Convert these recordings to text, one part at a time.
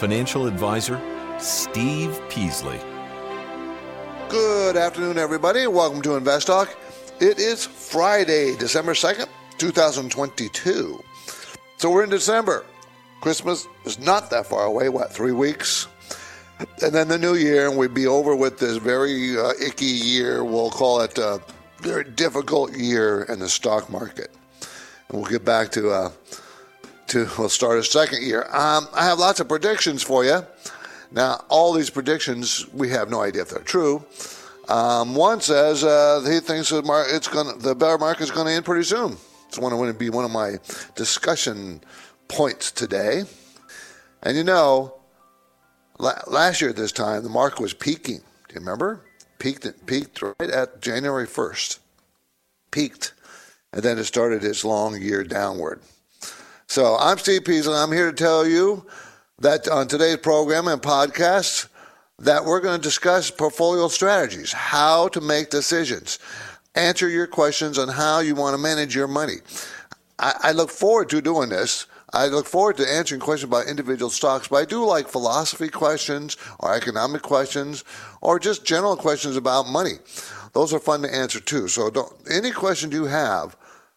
Financial Advisor, Steve Peasley. Good afternoon, everybody. Welcome to Invest Talk. It is Friday, December 2nd, 2022. So we're in December. Christmas is not that far away, what, three weeks? And then the new year, and we'd be over with this very uh, icky year. We'll call it a very difficult year in the stock market. And we'll get back to, uh, to we'll start a second year. Um, I have lots of predictions for you. Now, all these predictions, we have no idea if they're true. Um, one says uh, he thinks that mar- it's going the bear market is going to end pretty soon. It's one to be one of my discussion points today. And you know, la- last year at this time, the market was peaking. Do you remember? Peaked, peaked right at January 1st. Peaked. And then it started its long year downward. So I'm Steve Peasley. I'm here to tell you that on today's program and podcast, that we're going to discuss portfolio strategies, how to make decisions, answer your questions on how you want to manage your money. I, I look forward to doing this I look forward to answering questions about individual stocks, but I do like philosophy questions or economic questions or just general questions about money. Those are fun to answer too. So any questions you have,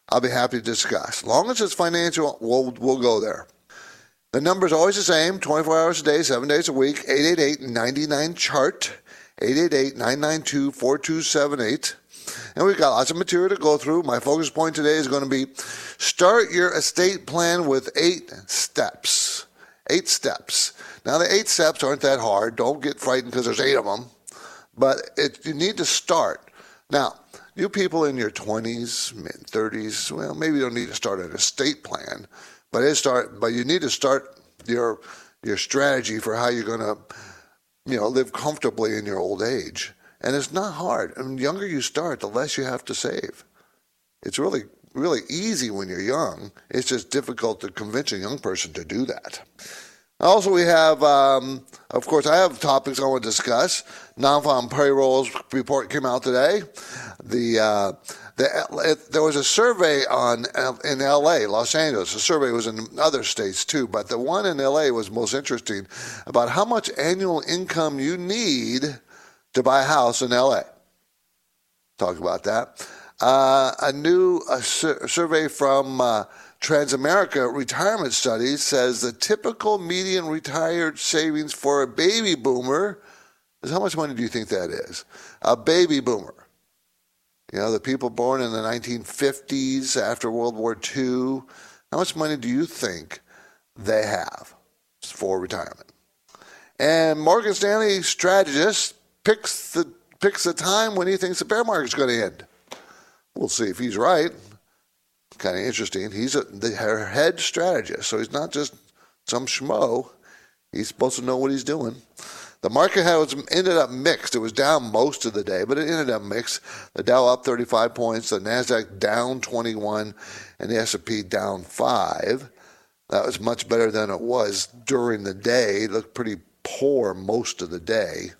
I'll be happy to discuss. Long as it's financial, we'll, we'll go there. The number is always the same 24 hours a day, seven days a week, 888 99 chart, 888 992 4278. And we've got lots of material to go through. My focus point today is going to be start your estate plan with eight steps. Eight steps. Now, the eight steps aren't that hard. Don't get frightened because there's eight of them. But it, you need to start. Now, you people in your 20s, mid 30s, well, maybe you don't need to start an estate plan, but it start. But you need to start your your strategy for how you're going to, you know, live comfortably in your old age. And it's not hard. I mean, the younger you start, the less you have to save. It's really, really easy when you're young. It's just difficult to convince a young person to do that. Also, we have, um, of course, I have topics I want to discuss. Non-farm payrolls report came out today. The, uh, the there was a survey on in L.A., Los Angeles. The survey was in other states too, but the one in L.A. was most interesting about how much annual income you need to buy a house in LA. Talk about that. Uh, a new a sur- survey from uh, Transamerica Retirement Studies says the typical median retired savings for a baby boomer is how much money do you think that is? A baby boomer. You know, the people born in the 1950s after World War II, how much money do you think they have for retirement? And Morgan Stanley strategist picks the picks the time when he thinks the bear market's going to end. We'll see if he's right. Kind of interesting. He's a the head strategist, so he's not just some schmo. He's supposed to know what he's doing. The market has ended up mixed. It was down most of the day, but it ended up mixed. The Dow up 35 points, the Nasdaq down 21, and the S&P down five. That was much better than it was during the day. It looked pretty poor most of the day.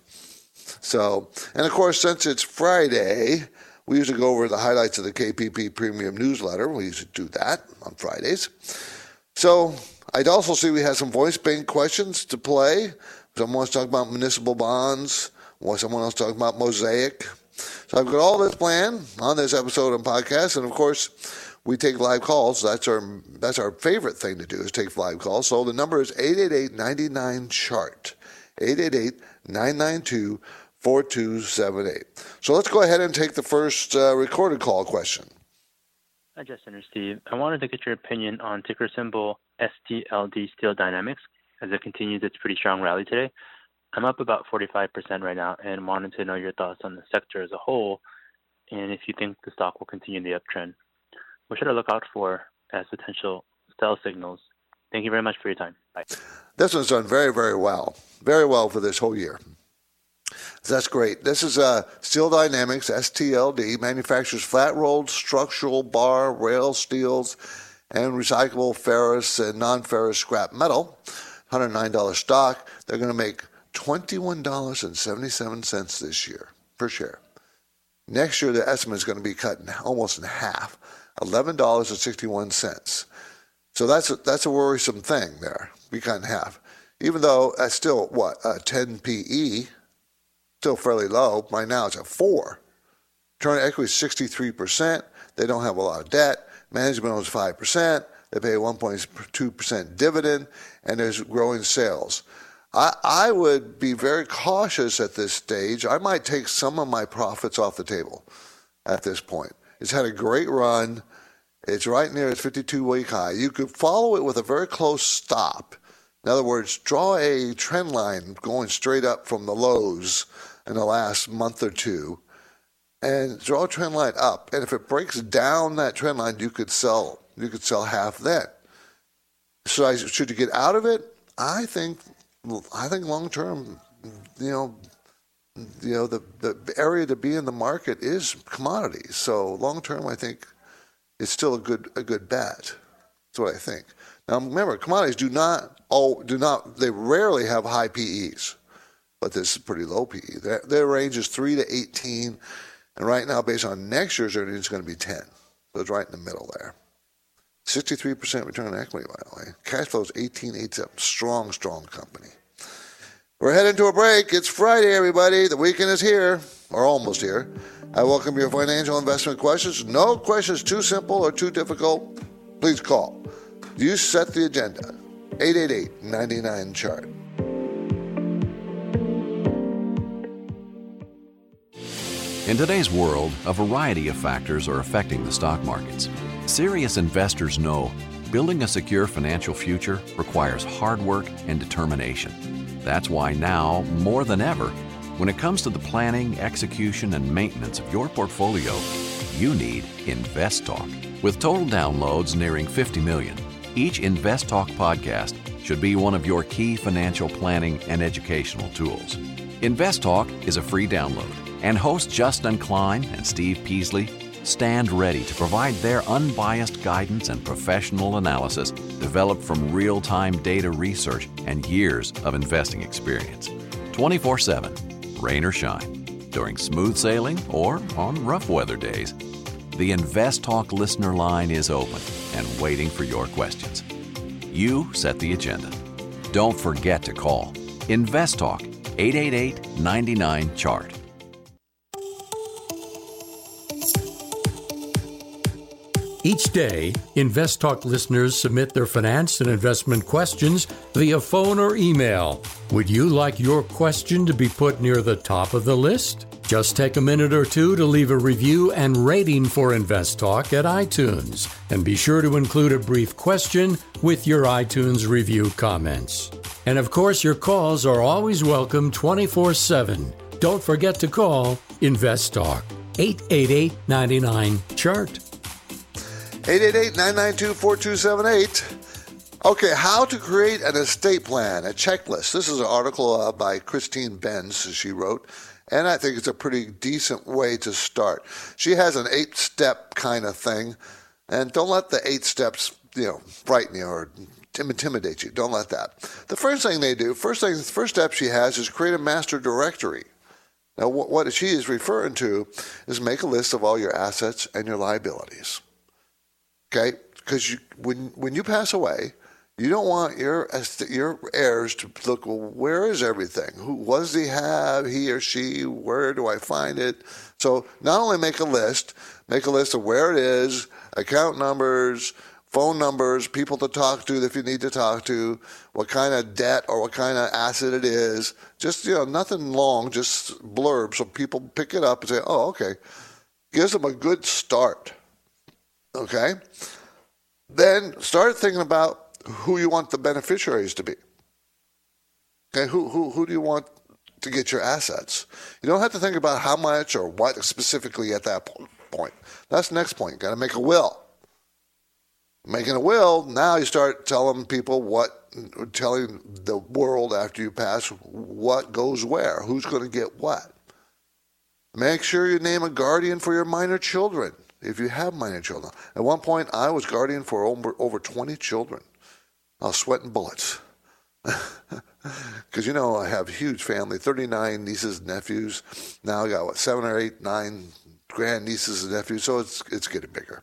So, and of course, since it's Friday, we usually go over the highlights of the KPP Premium newsletter. We usually do that on Fridays. So, I'd also see we have some voice bank questions to play. Someone wants to talk about municipal bonds, someone else talking about Mosaic. So I've got all this planned on this episode and podcast, and of course, we take live calls. That's our that's our favorite thing to do is take live calls. So the number is 888-99 chart. 888 992 4278. So let's go ahead and take the first uh, recorded call question. Hi, Justin or Steve. I wanted to get your opinion on ticker symbol STLD Steel Dynamics as it continues its pretty strong rally today. I'm up about 45% right now and wanted to know your thoughts on the sector as a whole and if you think the stock will continue the uptrend. What should I look out for as potential sell signals Thank you very much for your time. Bye. This one's done very, very well. Very well for this whole year. That's great. This is uh, Steel Dynamics, STLD, manufactures flat rolled structural bar, rail steels, and recyclable ferrous and non ferrous scrap metal. $109 stock. They're going to make $21.77 this year per share. Next year, the estimate is going to be cut in, almost in half, $11.61. So that's a, that's a worrisome thing there, be cut in half. Even though that's still, what, uh, 10 PE, still fairly low. Right now, it's at 4. Return on equity is 63%. They don't have a lot of debt. Management owns 5%. They pay a 1.2% dividend, and there's growing sales. I, I would be very cautious at this stage. I might take some of my profits off the table at this point. It's had a great run. It's right near its 52 week high. You could follow it with a very close stop. In other words, draw a trend line going straight up from the lows in the last month or two and draw a trend line up. And if it breaks down that trend line, you could sell you could sell half then. So I, should you get out of it? I think I think long term, you know, you know the the area to be in the market is commodities. So long term, I think it's still a good a good bet. That's what I think. Now remember, commodities do not all do not they rarely have high PEs, but this is pretty low PE. Their, their range is three to eighteen, and right now, based on next year's earnings, it's going to be ten. So it's right in the middle there. 63% return on equity, by the way. Cash flow is 18, 8 up. Strong, strong company. We're heading to a break. It's Friday, everybody. The weekend is here, or almost here. I welcome your financial investment questions. No questions too simple or too difficult. Please call. You set the agenda. 888 99 chart. In today's world, a variety of factors are affecting the stock markets. Serious investors know building a secure financial future requires hard work and determination. That's why now, more than ever, when it comes to the planning, execution, and maintenance of your portfolio, you need InvestTalk. With total downloads nearing 50 million, each InvestTalk podcast should be one of your key financial planning and educational tools. InvestTalk is a free download, and hosts Justin Klein and Steve Peasley stand ready to provide their unbiased guidance and professional analysis developed from real time data research and years of investing experience. 24 7, rain or shine, during smooth sailing or on rough weather days. The Invest Talk listener line is open and waiting for your questions. You set the agenda. Don't forget to call Invest Talk 888 99 Chart. Each day, InvestTalk listeners submit their finance and investment questions via phone or email. Would you like your question to be put near the top of the list? Just take a minute or two to leave a review and rating for InvestTalk at iTunes, and be sure to include a brief question with your iTunes review comments. And of course, your calls are always welcome 24 7. Don't forget to call InvestTalk 888 99 Chart. 888-992-4278. Okay, how to create an estate plan, a checklist. This is an article uh, by Christine Benz, she wrote, and I think it's a pretty decent way to start. She has an eight-step kind of thing, and don't let the eight steps, you know, frighten you or intimidate you. Don't let that. The first thing they do, first thing, the first step she has is create a master directory. Now, what she is referring to is make a list of all your assets and your liabilities. Okay, because when when you pass away, you don't want your your heirs to look. Well, where is everything? Who does he have? He or she? Where do I find it? So not only make a list, make a list of where it is, account numbers, phone numbers, people to talk to if you need to talk to, what kind of debt or what kind of asset it is. Just you know, nothing long, just blurb so people pick it up and say, "Oh, okay." Gives them a good start. Okay? Then start thinking about who you want the beneficiaries to be. Okay, who, who, who do you want to get your assets? You don't have to think about how much or what specifically at that point. That's the next point. Got to make a will. Making a will, now you start telling people what, telling the world after you pass what goes where, who's going to get what. Make sure you name a guardian for your minor children if you have minor children. At one point, I was guardian for over, over 20 children. I was sweating bullets. Because, you know, I have a huge family 39 nieces and nephews. Now I got, what, seven or eight, nine grand nieces and nephews, so it's, it's getting bigger.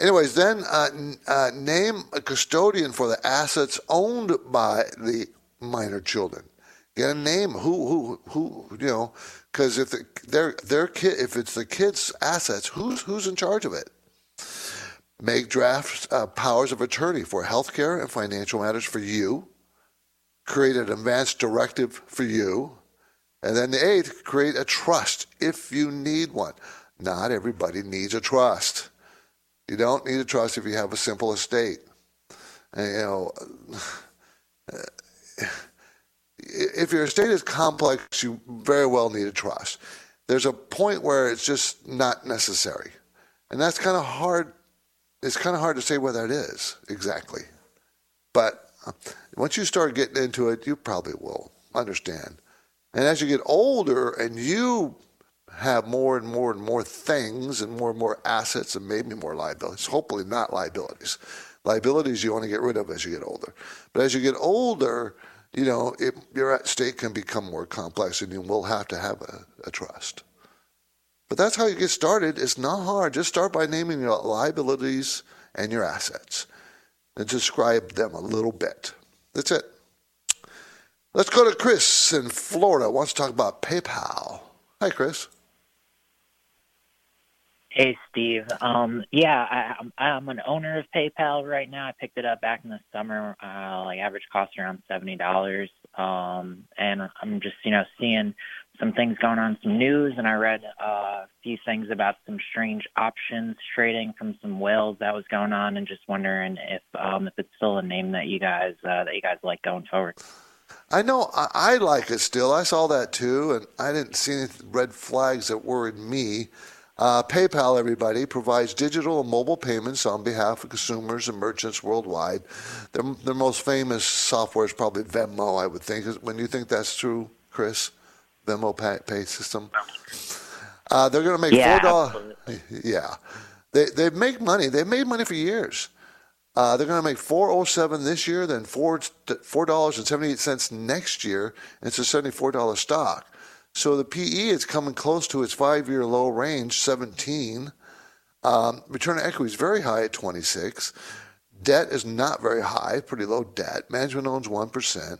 Anyways, then uh, uh, name a custodian for the assets owned by the minor children. Get a name. Who, who, who, you know, because if the, their their kid, if it's the kid's assets, who's who's in charge of it? Make draft uh, powers of attorney for healthcare and financial matters for you. Create an advance directive for you, and then the eighth, create a trust if you need one. Not everybody needs a trust. You don't need a trust if you have a simple estate. And, you know if your estate is complex, you very well need a trust. There's a point where it's just not necessary. And that's kind of hard. It's kind of hard to say where that is exactly. But uh, once you start getting into it, you probably will understand. And as you get older and you have more and more and more things and more and more assets and maybe more liabilities, hopefully not liabilities. Liabilities you want to get rid of as you get older. But as you get older, you know, it, your state can become more complex and you will have to have a, a trust. But that's how you get started. It's not hard. Just start by naming your liabilities and your assets and describe them a little bit. That's it. Let's go to Chris in Florida. Wants to talk about PayPal. Hi, Chris. Hey, Steve. Um, yeah, I, I'm an owner of PayPal right now. I picked it up back in the summer. Uh, like average cost around seventy dollars. Um, and I'm just you know seeing some things going on, some news, and I read uh, a few things about some strange options trading from some whales that was going on, and just wondering if um, if it's still a name that you guys uh, that you guys like going forward. I know I, I like it still. I saw that too, and I didn't see any red flags that worried me. Uh, PayPal, everybody, provides digital and mobile payments on behalf of consumers and merchants worldwide. Their, their most famous software is probably Venmo, I would think. When you think that's true, Chris, Venmo pay, pay system. Uh, they're going to make yeah, four dollars. Yeah, they they make money. They've made money for years. Uh, they're going to make four oh seven this year, then four four dollars and seventy eight cents next year. And it's a seventy four dollar stock. So the PE is coming close to its five year low range, 17. Um, return on equity is very high at 26. Debt is not very high, pretty low debt. Management owns 1%.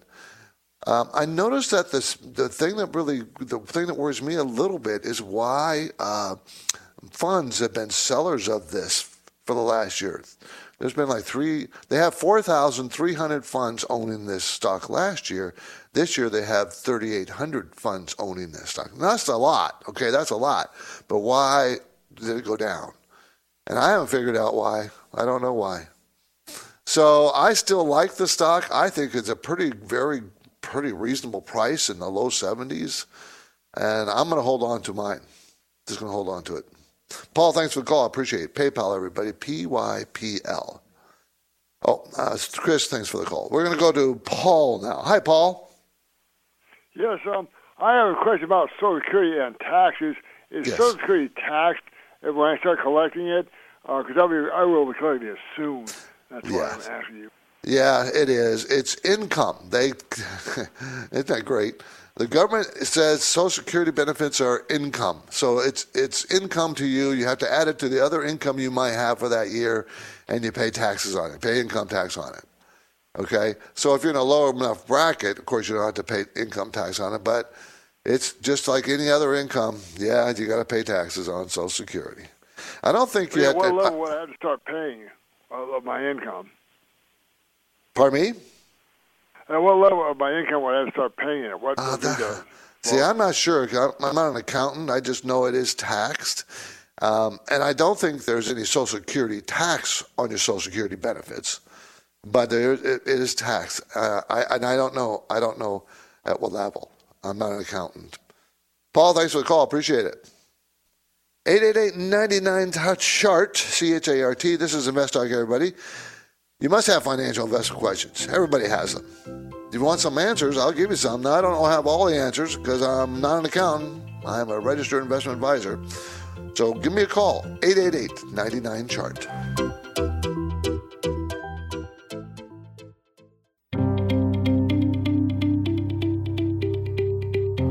Um, I noticed that this, the thing that really, the thing that worries me a little bit is why uh, funds have been sellers of this for the last year. There's been like three, they have 4,300 funds owning this stock last year. This year they have 3,800 funds owning this stock. And that's a lot, okay? That's a lot. But why did it go down? And I haven't figured out why. I don't know why. So I still like the stock. I think it's a pretty, very, pretty reasonable price in the low 70s. And I'm going to hold on to mine. Just going to hold on to it. Paul, thanks for the call. I appreciate it. PayPal, everybody. P Y P L. Oh, uh, Chris, thanks for the call. We're going to go to Paul now. Hi, Paul. Yes, um, I have a question about Social Security and taxes. Is Yes. Social Security taxed when I start collecting it? Because I'll be, I will be collecting it soon. That's why I'm asking you. Yeah, it is. It's income. They, isn't that great? The government says Social Security benefits are income, so it's it's income to you. You have to add it to the other income you might have for that year, and you pay taxes on it. Pay income tax on it. Okay, so if you're in a lower enough bracket, of course you don't have to pay income tax on it, but it's just like any other income. Yeah, you got to pay taxes on Social Security. I don't think you Yeah, have what to. level would I have to start paying of my income? pardon me. At what level of my income would I start paying it? What Uh, that- the see, I'm not sure. I'm not an accountant. I just know it is taxed. Um, and I don't think there's any Social Security tax on your Social Security benefits, but there it, it is taxed. Uh, I, and I don't know. I don't know at what level. I'm not an accountant. Paul, thanks for the call. Appreciate it. 888-99 chart c-h-a-r-t this is invest talk everybody you must have financial investment questions. Everybody has them. If you want some answers i'll give you some. Now i don't have all the answers because i'm not an accountant. I'm a registered investment advisor. So give me a call 888-99 chart.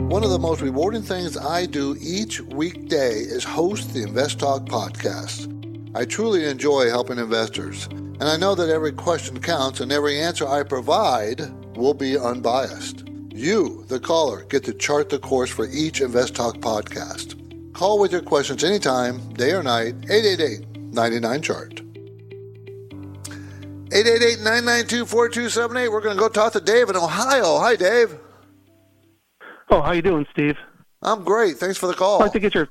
One of the most rewarding things I do each weekday is host the Invest Talk podcast. I truly enjoy helping investors, and I know that every question counts and every answer I provide will be unbiased. You, the caller, get to chart the course for each Invest Talk podcast. Call with your questions anytime, day or night, 888 99 Chart. 888 992 4278. We're going to go talk to Dave in Ohio. Hi, Dave. Oh, how you doing, Steve? I'm great. Thanks for the call. I'd like to get your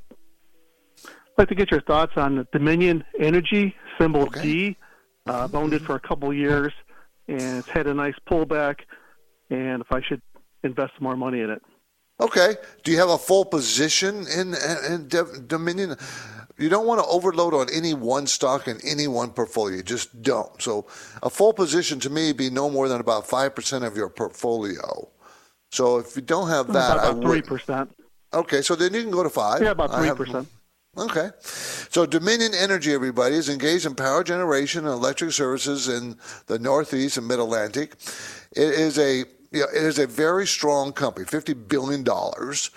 I'd like to get your thoughts on Dominion Energy, symbol Okay. D. Uh, I've owned it for a couple of years, and it's had a nice pullback. And if I should invest more money in it, Okay. Do you have a full position in, in Dominion? You don't want to overload on any one stock in any one portfolio. You just don't. So a full position to me be no more than about five percent of your portfolio. So if you don't have that, I about three would. percent. Okay, so then you can go to five. Yeah, about I three have- percent. Okay. So Dominion Energy, everybody, is engaged in power generation and electric services in the Northeast and Mid Atlantic. It is a you know, it is a very strong company, fifty billion dollars.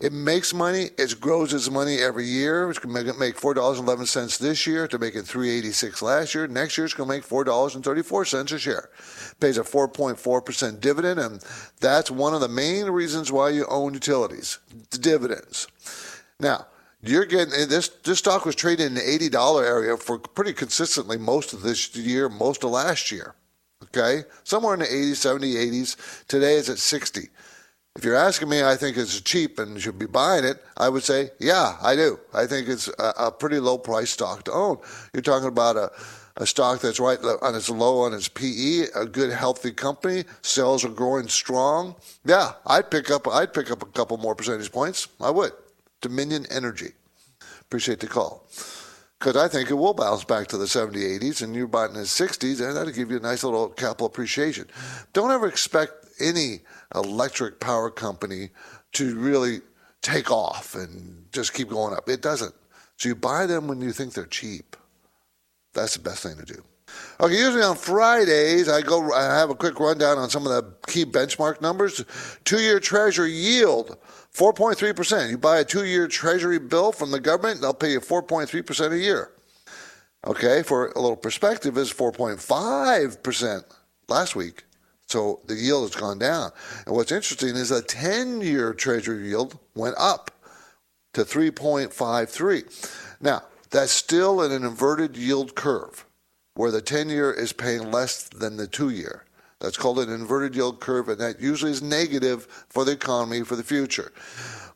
It makes money. It grows its money every year. It's going to make, four dollars and eleven cents this year to make it three eighty six last year. Next year, it's going to make four dollars and thirty four cents a share. Pays a four point four percent dividend, and that's one of the main reasons why you own utilities. The dividends. Now, you're getting this. This stock was traded in the eighty dollar area for pretty consistently most of this year, most of last year. Okay, somewhere in the 80s, 70, 80s. Today it's at 60. If you're asking me, I think it's cheap and you should be buying it. I would say, yeah, I do. I think it's a, a pretty low price stock to own. You're talking about a, a stock that's right on its low on its PE, a good healthy company. Sales are growing strong. Yeah, I'd pick up. I'd pick up a couple more percentage points. I would. Dominion Energy. Appreciate the call. Because I think it will bounce back to the 70s, 80s, and you're buying in the 60s, and that'll give you a nice little capital appreciation. Don't ever expect any electric power company to really take off and just keep going up. It doesn't. So you buy them when you think they're cheap. That's the best thing to do. Okay, usually on Fridays I go I have a quick rundown on some of the key benchmark numbers. Two-year Treasury yield, 4.3%. You buy a two-year Treasury bill from the government, they'll pay you 4.3% a year. Okay, for a little perspective, is 4.5% last week. So the yield has gone down. And what's interesting is the 10-year Treasury yield went up to 3.53. Now, that's still in an inverted yield curve where the 10 year is paying less than the two year. That's called an inverted yield curve, and that usually is negative for the economy for the future.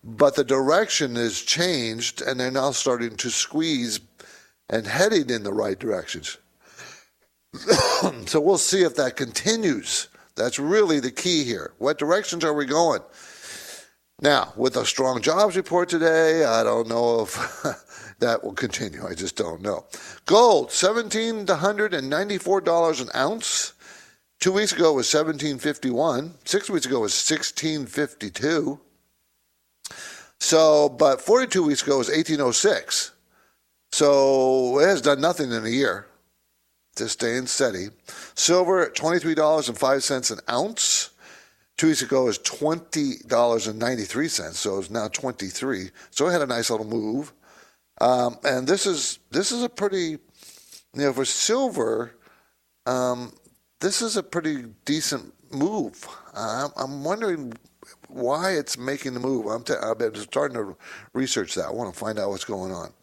But the direction has changed, and they're now starting to squeeze and heading in the right directions. so we'll see if that continues. That's really the key here. What directions are we going? Now, with a strong jobs report today, I don't know if that will continue. I just don't know. Gold, seventeen hundred and ninety-four dollars an ounce. Two weeks ago was seventeen fifty-one. Six weeks ago was sixteen fifty-two. So, but forty-two weeks ago was eighteen oh six. So it has done nothing in a year. Just staying steady. Silver at twenty-three dollars and five cents an ounce. Two weeks ago three cents, so it's now twenty three. So it had a nice little move, um, and this is this is a pretty, you know, for silver, um, this is a pretty decent move. Uh, I'm wondering why it's making the move. I'm, t- I've been starting to research that. I want to find out what's going on.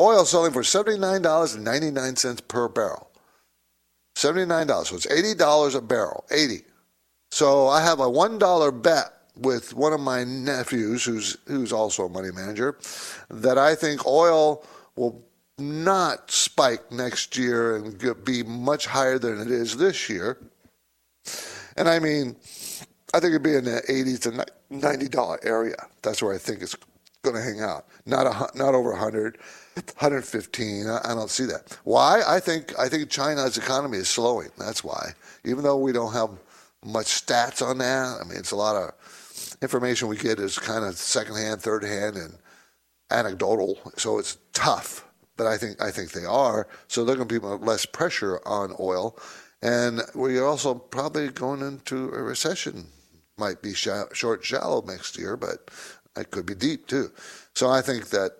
Oil selling for seventy nine dollars and ninety nine cents per barrel. Seventy nine dollars, so it's eighty dollars a barrel. Eighty. So I have a one dollar bet with one of my nephews, who's who's also a money manager, that I think oil will not spike next year and be much higher than it is this year. And I mean, I think it'd be in the eighty to ninety dollar area. That's where I think it's going to hang out. Not a, not over 100, 115. I, I don't see that. Why? I think I think China's economy is slowing. That's why. Even though we don't have much stats on that, I mean, it's a lot of information we get is kind of secondhand, third hand, and anecdotal. So it's tough. But I think I think they are. So they're going to be less pressure on oil, and we're also probably going into a recession. Might be short, shallow next year, but it could be deep too. So I think that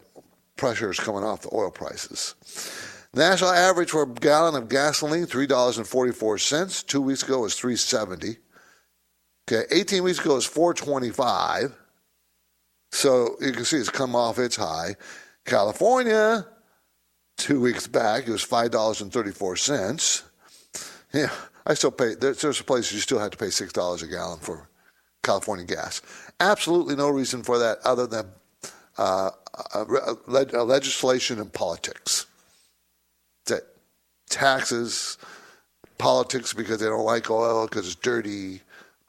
pressure is coming off the oil prices. National average for a gallon of gasoline, three dollars and forty-four cents. Two weeks ago was three seventy. Okay, 18 weeks ago was 425. So you can see it's come off its high. California, two weeks back, it was $5.34. Yeah, I still pay, there's, there's places you still have to pay $6 a gallon for California gas. Absolutely no reason for that other than uh, legislation and politics. That taxes, politics because they don't like oil because it's dirty,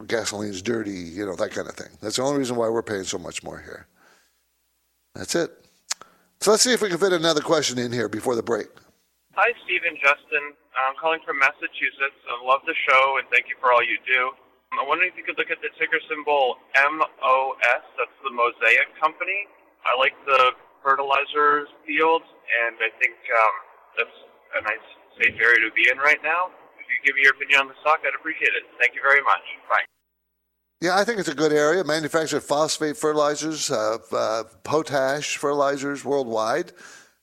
gasoline's dirty, you know, that kind of thing. That's the only reason why we're paying so much more here. That's it. So let's see if we can fit another question in here before the break. Hi, Stephen Justin. I'm calling from Massachusetts. I love the show and thank you for all you do. I'm wondering if you could look at the ticker symbol MOS. That's the Mosaic Company. I like the fertilizers field, and I think um, that's a nice, safe area to be in right now If you give me your opinion on the stock, I'd appreciate it. Thank you very much. Bye. Yeah, I think it's a good area. Manufactured phosphate fertilizers, uh, uh, potash fertilizers worldwide.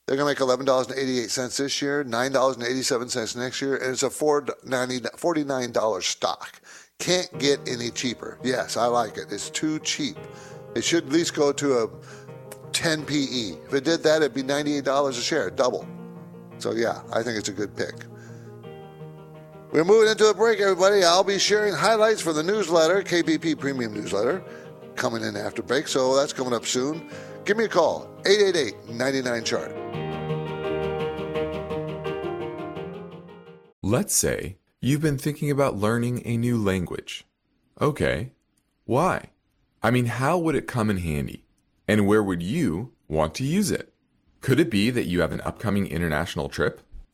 They're going to make eleven dollars and eighty-eight cents this year, nine dollars and eighty-seven cents next year, and it's a forty-nine dollars stock. Can't get any cheaper. Yes, I like it. It's too cheap. It should at least go to a 10 PE. If it did that, it'd be $98 a share, double. So yeah, I think it's a good pick. We're moving into a break, everybody. I'll be sharing highlights for the newsletter, KPP Premium Newsletter, coming in after break. So that's coming up soon. Give me a call, 888 99 Chart. Let's say you've been thinking about learning a new language. Okay, why? I mean, how would it come in handy? And where would you want to use it? Could it be that you have an upcoming international trip?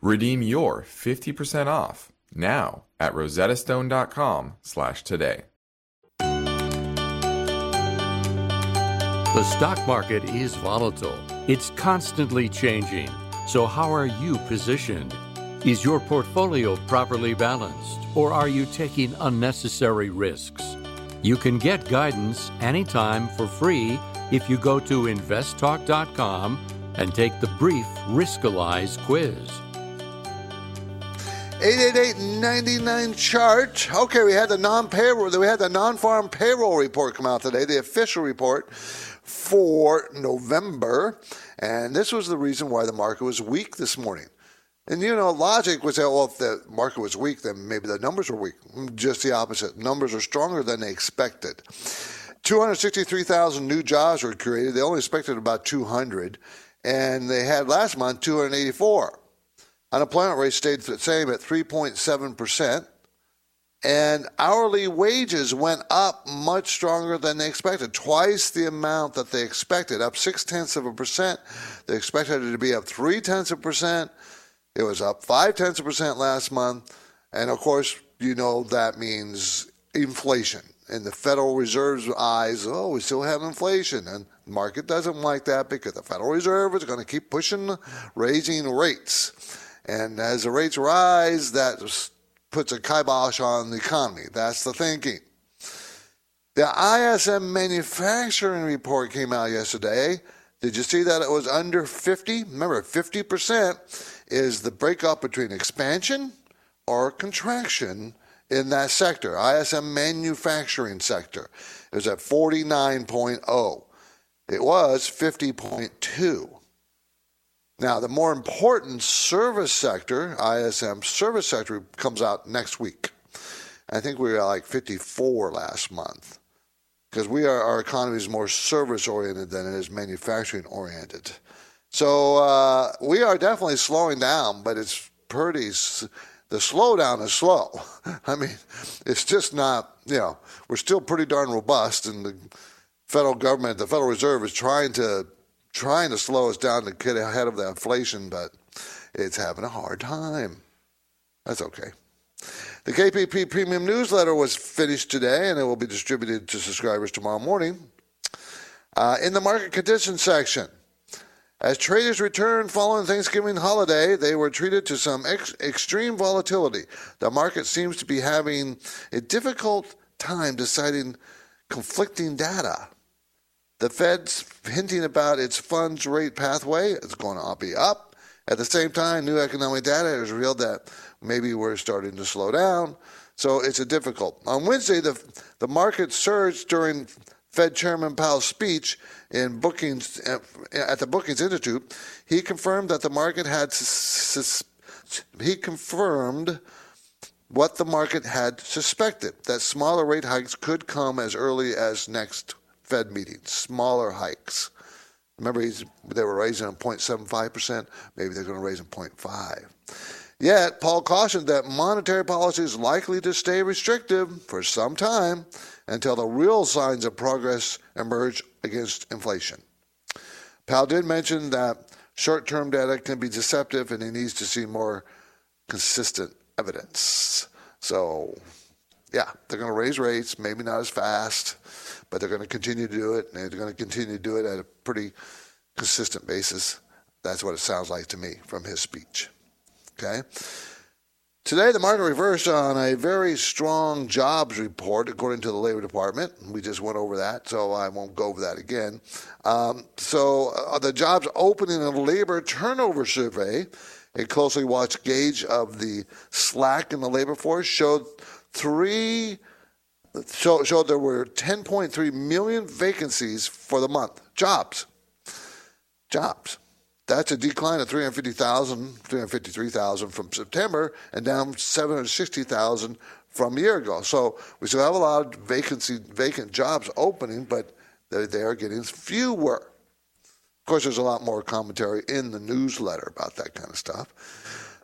Redeem your 50% off now at rosettastone.com slash today. The stock market is volatile. It's constantly changing. So how are you positioned? Is your portfolio properly balanced or are you taking unnecessary risks? You can get guidance anytime for free if you go to investtalk.com and take the brief Riskalyze quiz. 888-99 chart. Okay, we had the non-payroll, we had the non-farm payroll report come out today, the official report for November, and this was the reason why the market was weak this morning. And you know, logic was that well, if the market was weak, then maybe the numbers were weak. Just the opposite. Numbers are stronger than they expected. 263,000 new jobs were created. They only expected about 200 and they had last month 284. Unemployment rate stayed the same at 3.7%. And hourly wages went up much stronger than they expected, twice the amount that they expected, up six tenths of a percent. They expected it to be up three tenths of a percent. It was up five tenths of a percent last month. And of course, you know that means inflation. In the Federal Reserve's eyes, oh, we still have inflation. And the market doesn't like that because the Federal Reserve is going to keep pushing, raising rates. And as the rates rise, that puts a kibosh on the economy. That's the thinking. The ISM manufacturing report came out yesterday. Did you see that it was under 50? Remember, 50% is the breakup between expansion or contraction in that sector, ISM manufacturing sector. It was at 49.0. It was 50.2. Now, the more important service sector, ISM service sector, comes out next week. I think we were like 54 last month because we are our economy is more service oriented than it is manufacturing oriented. So uh, we are definitely slowing down, but it's pretty. The slowdown is slow. I mean, it's just not. You know, we're still pretty darn robust, and the federal government, the Federal Reserve, is trying to trying to slow us down to get ahead of the inflation, but it's having a hard time. That's okay. The KPP Premium Newsletter was finished today, and it will be distributed to subscribers tomorrow morning. Uh, in the market conditions section, as traders returned following Thanksgiving holiday, they were treated to some ex- extreme volatility. The market seems to be having a difficult time deciding conflicting data. The Fed's hinting about its funds rate pathway. It's going to be up. At the same time, new economic data has revealed that maybe we're starting to slow down. So it's a difficult. On Wednesday, the, the market surged during Fed Chairman Powell's speech in bookings uh, at the Brookings Institute. He confirmed that the market had he confirmed what the market had suspected that smaller rate hikes could come as early as next Fed meetings, smaller hikes. Remember, they were raising them 0.75%. Maybe they're going to raise them 0.5. Yet, Powell cautioned that monetary policy is likely to stay restrictive for some time until the real signs of progress emerge against inflation. Powell did mention that short term data can be deceptive and he needs to see more consistent evidence. So, yeah, they're going to raise rates, maybe not as fast but they're going to continue to do it, and they're going to continue to do it at a pretty consistent basis. That's what it sounds like to me from his speech. Okay. Today, the market reversed on a very strong jobs report, according to the Labor Department. We just went over that, so I won't go over that again. Um, so, uh, the jobs opening and labor turnover survey, a closely watched gauge of the slack in the labor force, showed three showed there were 10.3 million vacancies for the month. Jobs. Jobs. That's a decline of 350,000, 353,000 from September and down 760,000 from a year ago. So we still have a lot of vacancy, vacant jobs opening, but they, they are getting fewer. Of course, there's a lot more commentary in the newsletter about that kind of stuff.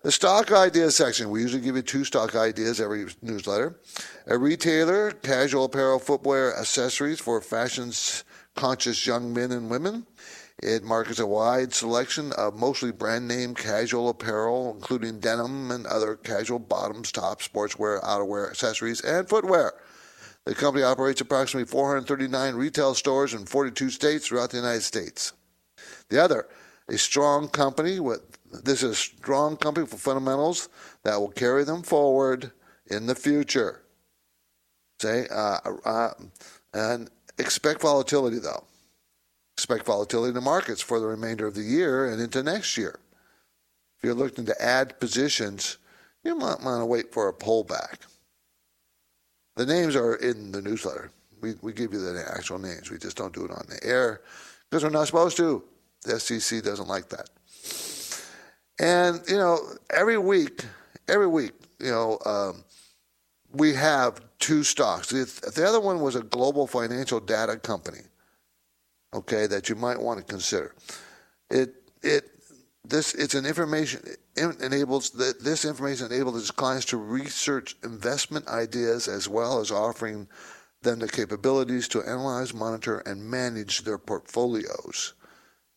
The stock ideas section. We usually give you two stock ideas every newsletter. A retailer, casual apparel, footwear, accessories for fashion conscious young men and women. It markets a wide selection of mostly brand name casual apparel, including denim and other casual bottoms, tops, sportswear, outerwear, accessories, and footwear. The company operates approximately 439 retail stores in 42 states throughout the United States. The other, a strong company with this is a strong company for fundamentals that will carry them forward in the future. Say, uh, uh, and expect volatility though. Expect volatility in the markets for the remainder of the year and into next year. If you're looking to add positions, you might want to wait for a pullback. The names are in the newsletter. We, we give you the actual names. We just don't do it on the air because we're not supposed to. The SEC doesn't like that. And you know, every week, every week, you know, um, we have two stocks. The other one was a global financial data company. Okay, that you might want to consider. It it this it's an information it enables that this information enables its clients to research investment ideas as well as offering them the capabilities to analyze, monitor, and manage their portfolios.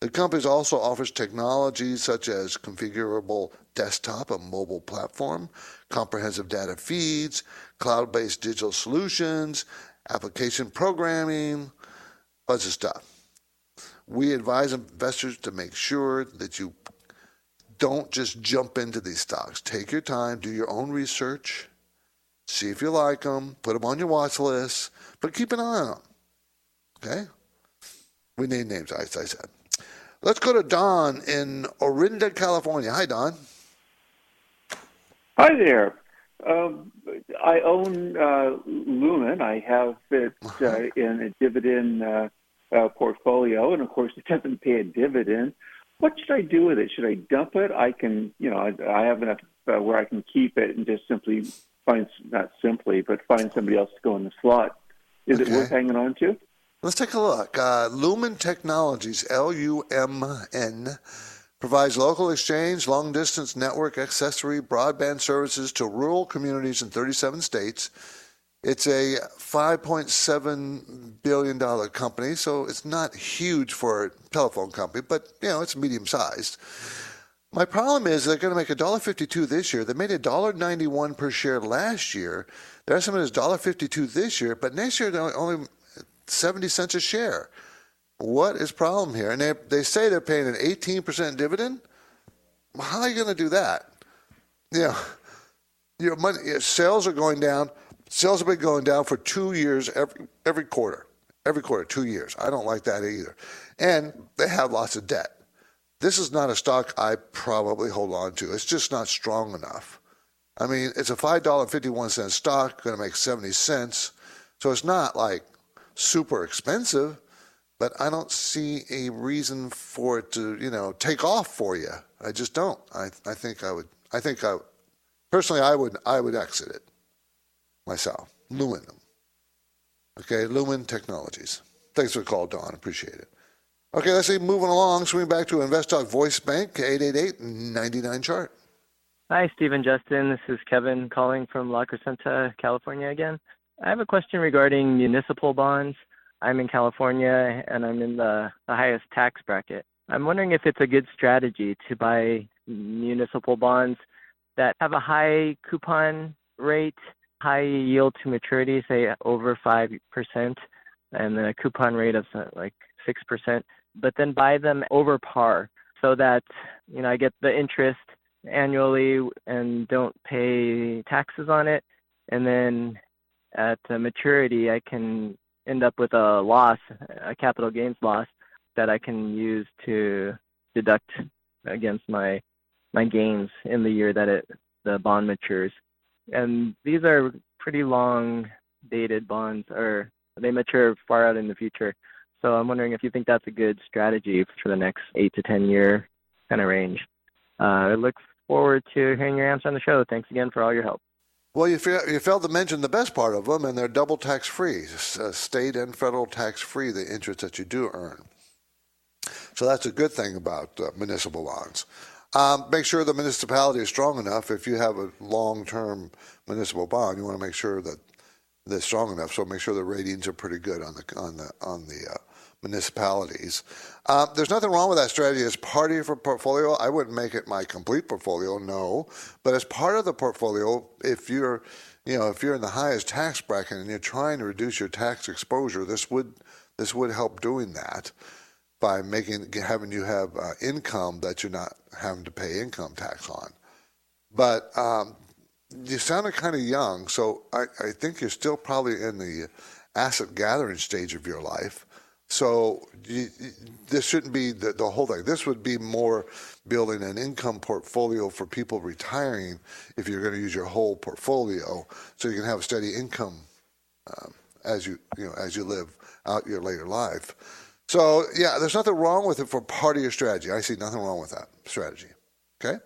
The company also offers technologies such as configurable desktop and mobile platform, comprehensive data feeds, cloud-based digital solutions, application programming, bunch of stuff. We advise investors to make sure that you don't just jump into these stocks. Take your time, do your own research, see if you like them, put them on your watch list, but keep an eye on them. Okay? We need names, I said. Let's go to Don in Orinda, California. Hi, Don. Hi there. Um, I own uh, Lumen. I have it uh, in a dividend uh, uh, portfolio, and of course, it doesn't pay a dividend. What should I do with it? Should I dump it? I can, you know, I, I have enough uh, where I can keep it and just simply find, not simply, but find somebody else to go in the slot. Is okay. it worth hanging on to? Let's take a look. Uh, Lumen Technologies, L U M N, provides local exchange, long distance network accessory, broadband services to rural communities in 37 states. It's a $5.7 billion company, so it's not huge for a telephone company, but you know, it's medium sized. My problem is they're going to make $1.52 this year. They made $1.91 per share last year. Their estimate is $1.52 this year, but next year they're only 70 cents a share. What is problem here? And they, they say they're paying an 18% dividend. How are you going to do that? You know, your money, your sales are going down. Sales have been going down for two years every every quarter, every quarter, two years. I don't like that either, and they have lots of debt. This is not a stock I probably hold on to. It's just not strong enough. I mean, it's a five dollar fifty one cent stock, going to make seventy cents, so it's not like super expensive, but I don't see a reason for it to, you know, take off for you. I just don't. I, I think I would, I think I, personally, I would, I would exit it myself. Lumen. Okay, Lumen Technologies. Thanks for the call, Don. Appreciate it. Okay, let's see. Moving along, swing back to InvestTalk Voice Bank, 888-99 chart. Hi, Stephen Justin. This is Kevin calling from La Crescenta, California again. I have a question regarding municipal bonds. I'm in California and I'm in the, the highest tax bracket. I'm wondering if it's a good strategy to buy municipal bonds that have a high coupon rate, high yield to maturity, say over 5%, and then a coupon rate of uh, like 6%, but then buy them over par so that, you know, I get the interest annually and don't pay taxes on it. And then at maturity, I can end up with a loss, a capital gains loss that I can use to deduct against my my gains in the year that it the bond matures. And these are pretty long dated bonds or they mature far out in the future. So I'm wondering if you think that's a good strategy for the next eight to ten year kind of range. Uh, I look forward to hearing your answer on the show. Thanks again for all your help. Well, you, you failed to mention the best part of them, and they're double tax free, uh, state and federal tax free, the interest that you do earn. So that's a good thing about uh, municipal bonds. Um, make sure the municipality is strong enough. If you have a long term municipal bond, you want to make sure that they're strong enough. So make sure the ratings are pretty good on the on the on the uh, municipalities. Uh, there's nothing wrong with that strategy as part of your portfolio. I wouldn't make it my complete portfolio, no. But as part of the portfolio, if you're, you know, if you're in the highest tax bracket and you're trying to reduce your tax exposure, this would this would help doing that by making having you have uh, income that you're not having to pay income tax on. But um, you sounded kind of young, so I, I think you're still probably in the asset gathering stage of your life. So you, this shouldn't be the, the, whole thing. This would be more building an income portfolio for people retiring if you're going to use your whole portfolio, so you can have a steady income um, as you you know as you live out your later life. So yeah, there's nothing wrong with it for part of your strategy. I see nothing wrong with that strategy. Okay.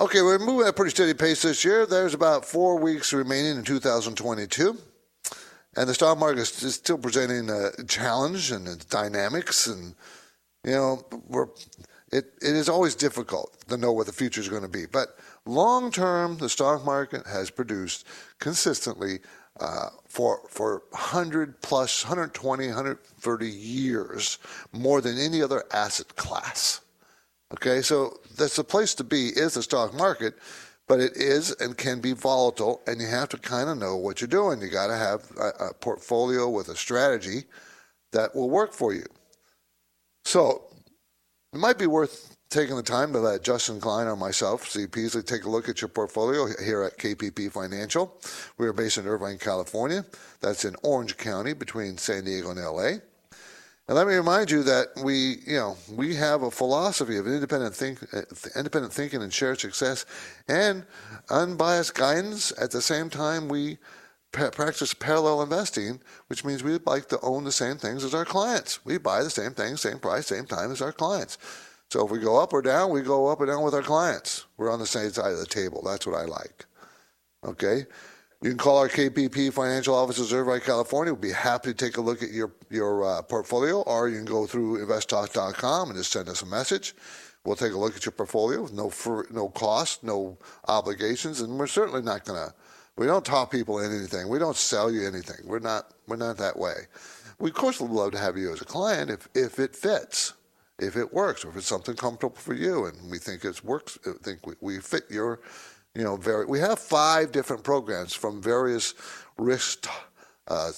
Okay, we're moving at a pretty steady pace this year. There's about four weeks remaining in 2022. And the stock market is still presenting a challenge and its dynamics, and You know, we're, it, it is always difficult to know what the future is going to be. But long term, the stock market has produced consistently uh, for for 100 plus 120 130 years more than any other asset class okay so that's the place to be is the stock market but it is and can be volatile and you have to kind of know what you're doing you got to have a, a portfolio with a strategy that will work for you so it might be worth taking the time to let Justin Klein or myself, Steve Peasley, take a look at your portfolio here at KPP Financial. We are based in Irvine, California. That's in Orange County between San Diego and LA. And let me remind you that we, you know, we have a philosophy of independent think, independent thinking and shared success, and unbiased guidance. At the same time, we practice parallel investing, which means we like to own the same things as our clients. We buy the same things, same price, same time as our clients. So if we go up or down, we go up or down with our clients. We're on the same side of the table. That's what I like. Okay? You can call our KPP financial offices in Irvine, California. We'll be happy to take a look at your, your uh, portfolio, or you can go through investtalk.com and just send us a message. We'll take a look at your portfolio with no, no cost, no obligations, and we're certainly not to we don't talk people in anything. We don't sell you anything. We're not we're not that way. We of course would love to have you as a client if if it fits, if it works, or if it's something comfortable for you, and we think it works. I think we, we fit your, you know, very. We have five different programs from various risk. Uh,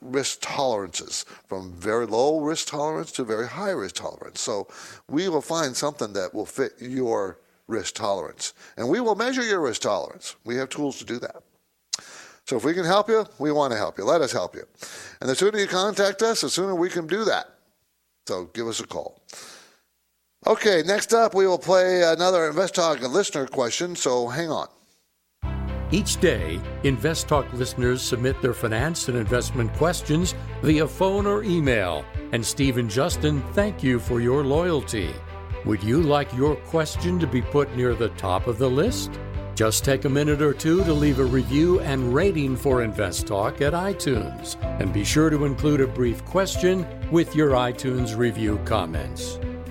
risk tolerances from very low risk tolerance to very high risk tolerance. So we will find something that will fit your risk tolerance. And we will measure your risk tolerance. We have tools to do that. So if we can help you, we want to help you. Let us help you. And the sooner you contact us, the sooner we can do that. So give us a call. Okay, next up, we will play another Invest Talk listener question. So hang on. Each day, Invest Talk listeners submit their finance and investment questions via phone or email. And Steve and Justin thank you for your loyalty. Would you like your question to be put near the top of the list? Just take a minute or two to leave a review and rating for Invest Talk at iTunes, and be sure to include a brief question with your iTunes review comments.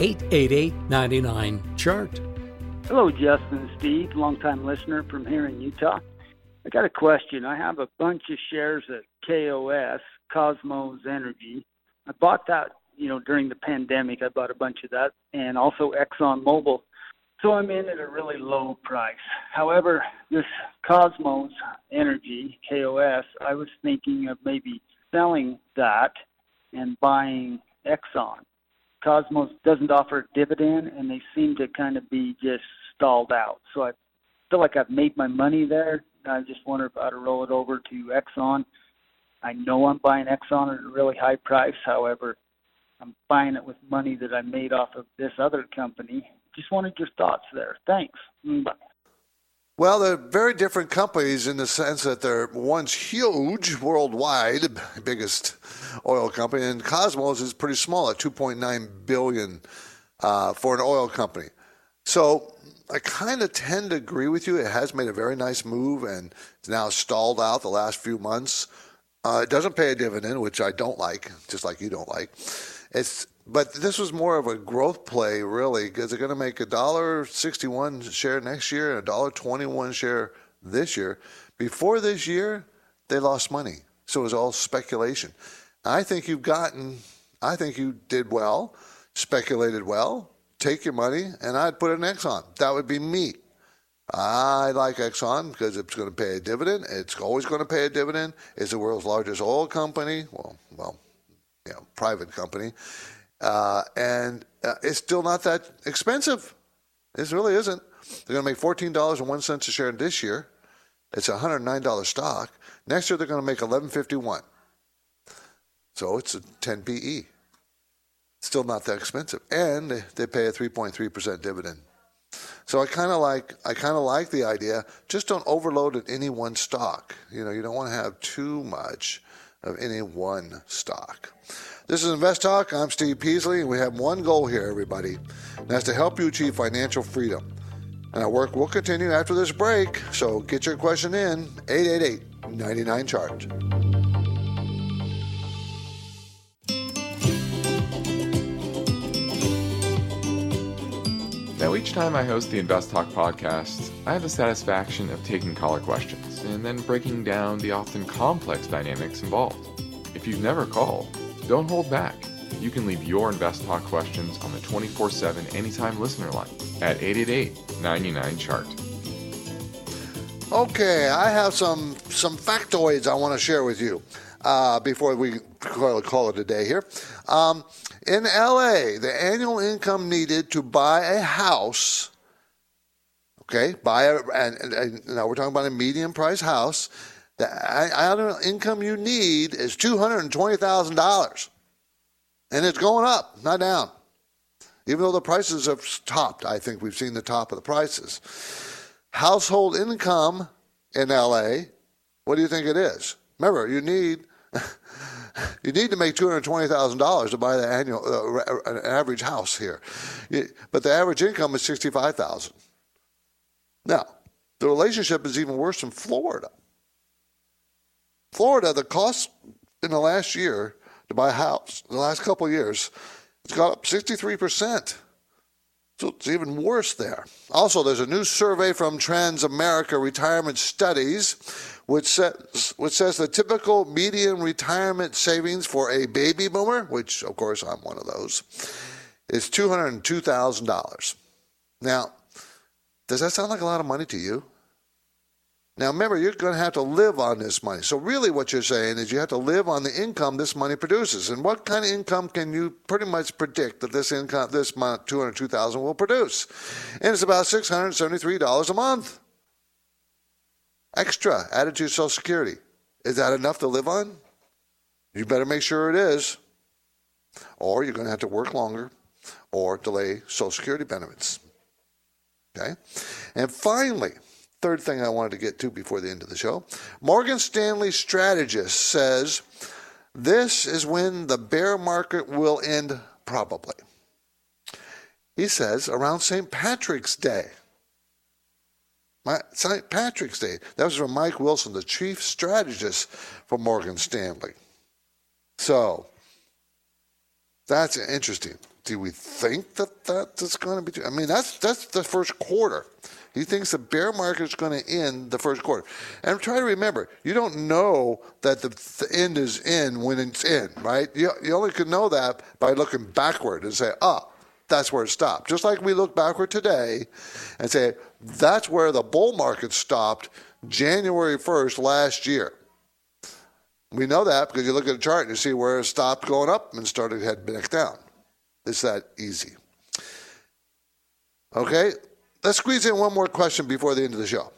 888 99 Chart. Hello, Justin Steve, longtime listener from here in Utah. I got a question. I have a bunch of shares at KOS, Kosmos Energy. I bought that you know, during the pandemic, I bought a bunch of that, and also Exxon Mobil. So I'm in at a really low price. However, this Kosmos Energy KOS, I was thinking of maybe selling that and buying Exxon. Kosmos doesn't offer a dividend, and they seem to kind of be just stalled out. So I feel like I've made my money there. I just wonder if I'd roll it over to Exxon. I know I'm buying Exxon at a really high price. However, I'm buying it with money that I made off of this other company. Just wanted your thoughts there. Thanks. Bye. Well, they're very different companies in the sense that they're one's huge worldwide, biggest oil company, and Kosmos is pretty small at 2.9 billion uh, for an oil company. So I kind of tend to agree with you. It has made a very nice move and it's now stalled out the last few months. Uh, it doesn't pay a dividend, which I don't like, just like you don't like. It's but this was more of a growth play, really, because they're going to make a dollar sixty-one share next year and a dollar twenty-one share this year. Before this year, they lost money, so it was all speculation. I think you've gotten. I think you did well, speculated well. Take your money, and I'd put an Exxon. That would be me. I like Exxon because it's going to pay a dividend. It's always going to pay a dividend. It's the world's largest oil company. Well, well, know, private company, uh, and uh, it's still not that expensive. It really isn't. They're going to make fourteen dollars and one cent a share this year. It's a hundred nine dollar stock. Next year they're going to make eleven fifty one. So it's a ten PE. Still not that expensive, and they, pay a 3.3% dividend. So I kind of like I kind of like the idea. Just don't overload it any one stock. You know, you don't want to have too much of any one stock. This is Invest Talk. I'm Steve Peasley, and we have one goal here, everybody, and that's to help you achieve financial freedom. And our work will continue after this break. So get your question in 888 99 chart. Now, each time I host the Invest Talk podcast, I have the satisfaction of taking caller questions and then breaking down the often complex dynamics involved. If you've never called, don't hold back. You can leave your Invest Talk questions on the 24 7 anytime listener line at 888 99 Chart. Okay, I have some some factoids I want to share with you uh, before we call, it a day here. Um, in LA, the annual income needed to buy a house, okay, buy a, and, and, and now we're talking about a medium price house. The annual income you need is two hundred and twenty thousand dollars, and it's going up, not down. Even though the prices have topped, I think we've seen the top of the prices. Household income in LA, what do you think it is? Remember, you need you need to make two hundred twenty thousand dollars to buy the annual uh, an average house here, but the average income is sixty five thousand. Now, the relationship is even worse in Florida. Florida, the cost in the last year to buy a house, the last couple years, it's gone up sixty three percent. So it's even worse there. Also, there's a new survey from Transamerica Retirement Studies which says, which says the typical median retirement savings for a baby boomer, which of course I'm one of those, is $202,000. Now, does that sound like a lot of money to you? Now, remember, you're going to have to live on this money. So, really, what you're saying is you have to live on the income this money produces. And what kind of income can you pretty much predict that this income, this month, 202000 will produce? And it's about $673 a month extra added to your Social Security. Is that enough to live on? You better make sure it is. Or you're going to have to work longer or delay Social Security benefits. Okay? And finally, third thing I wanted to get to before the end of the show Morgan Stanley strategist says this is when the bear market will end, probably. He says around St. Patrick's Day. St. Patrick's Day. That was from Mike Wilson, the chief strategist for Morgan Stanley. So that's interesting. Do we think that that's going to be? I mean, that's that's the first quarter. He thinks the bear market is going to end the first quarter. And try to remember, you don't know that the, the end is in when it's in, right? You, you only can know that by looking backward and say, oh, that's where it stopped. Just like we look backward today and say, that's where the bull market stopped January 1st last year. We know that because you look at a chart and you see where it stopped going up and started heading back down. It's that easy. Okay, let's squeeze in one more question before the end of the show.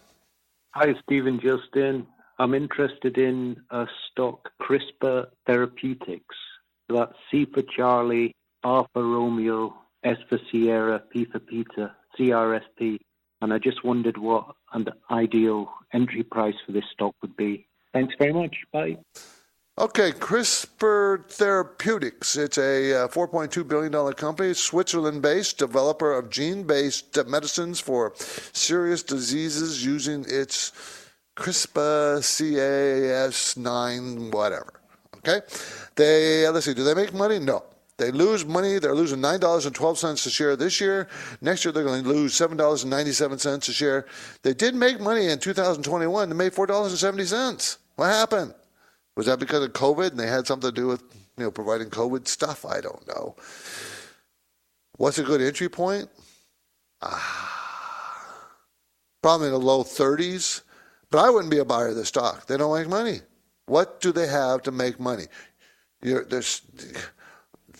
Hi, Stephen Justin. I'm interested in a stock CRISPR Therapeutics. That's C for Charlie, R for Romeo, S for Sierra, P for Peter, CRSP and I just wondered what an ideal entry price for this stock would be. Thanks very much. Bye. Okay, CRISPR Therapeutics. It's a uh, $4.2 billion company, Switzerland based, developer of gene based medicines for serious diseases using its CRISPR Cas9, whatever. Okay? They, let's see, do they make money? No. They lose money. They're losing nine dollars and twelve cents a share this year. Next year they're going to lose seven dollars and ninety-seven cents a share. They did make money in 2021. They made four dollars and seventy cents. What happened? Was that because of COVID and they had something to do with you know providing COVID stuff? I don't know. What's a good entry point? Ah, probably in the low 30s. But I wouldn't be a buyer of the stock. They don't make money. What do they have to make money? You're, there's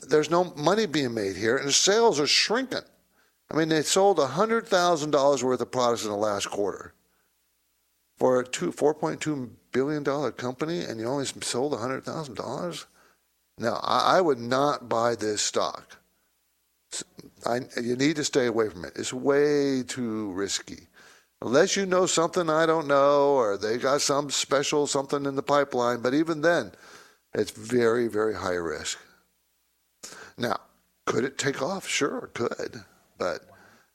there's no money being made here, and sales are shrinking. I mean, they sold $100,000 worth of products in the last quarter for a two, $4.2 billion company, and you only sold $100,000? Now, I, I would not buy this stock. I, you need to stay away from it. It's way too risky. Unless you know something I don't know, or they got some special something in the pipeline, but even then, it's very, very high risk. Now, could it take off? Sure, it could. But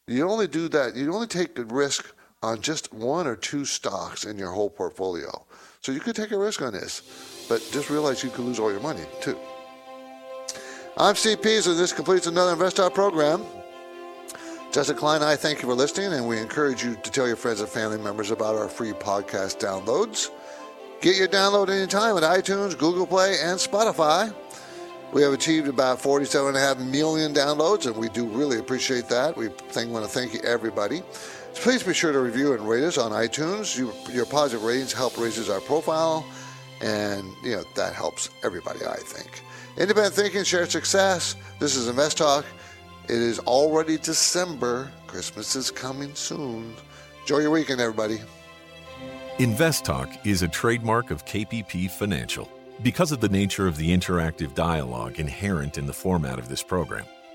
you only do that, you only take a risk on just one or two stocks in your whole portfolio. So you could take a risk on this, but just realize you could lose all your money too. I'm Steve Pease, and this completes another InvestTalk program. Justin Klein I thank you for listening, and we encourage you to tell your friends and family members about our free podcast downloads. Get your download anytime at iTunes, Google Play, and Spotify. We have achieved about 47.5 million downloads, and we do really appreciate that. We think, want to thank you, everybody. Please be sure to review and rate us on iTunes. You, your positive ratings help raises our profile, and you know that helps everybody. I think. Independent thinking, shared success. This is Invest Talk. It is already December. Christmas is coming soon. Enjoy your weekend, everybody. Invest Talk is a trademark of KPP Financial. Because of the nature of the interactive dialogue inherent in the format of this program,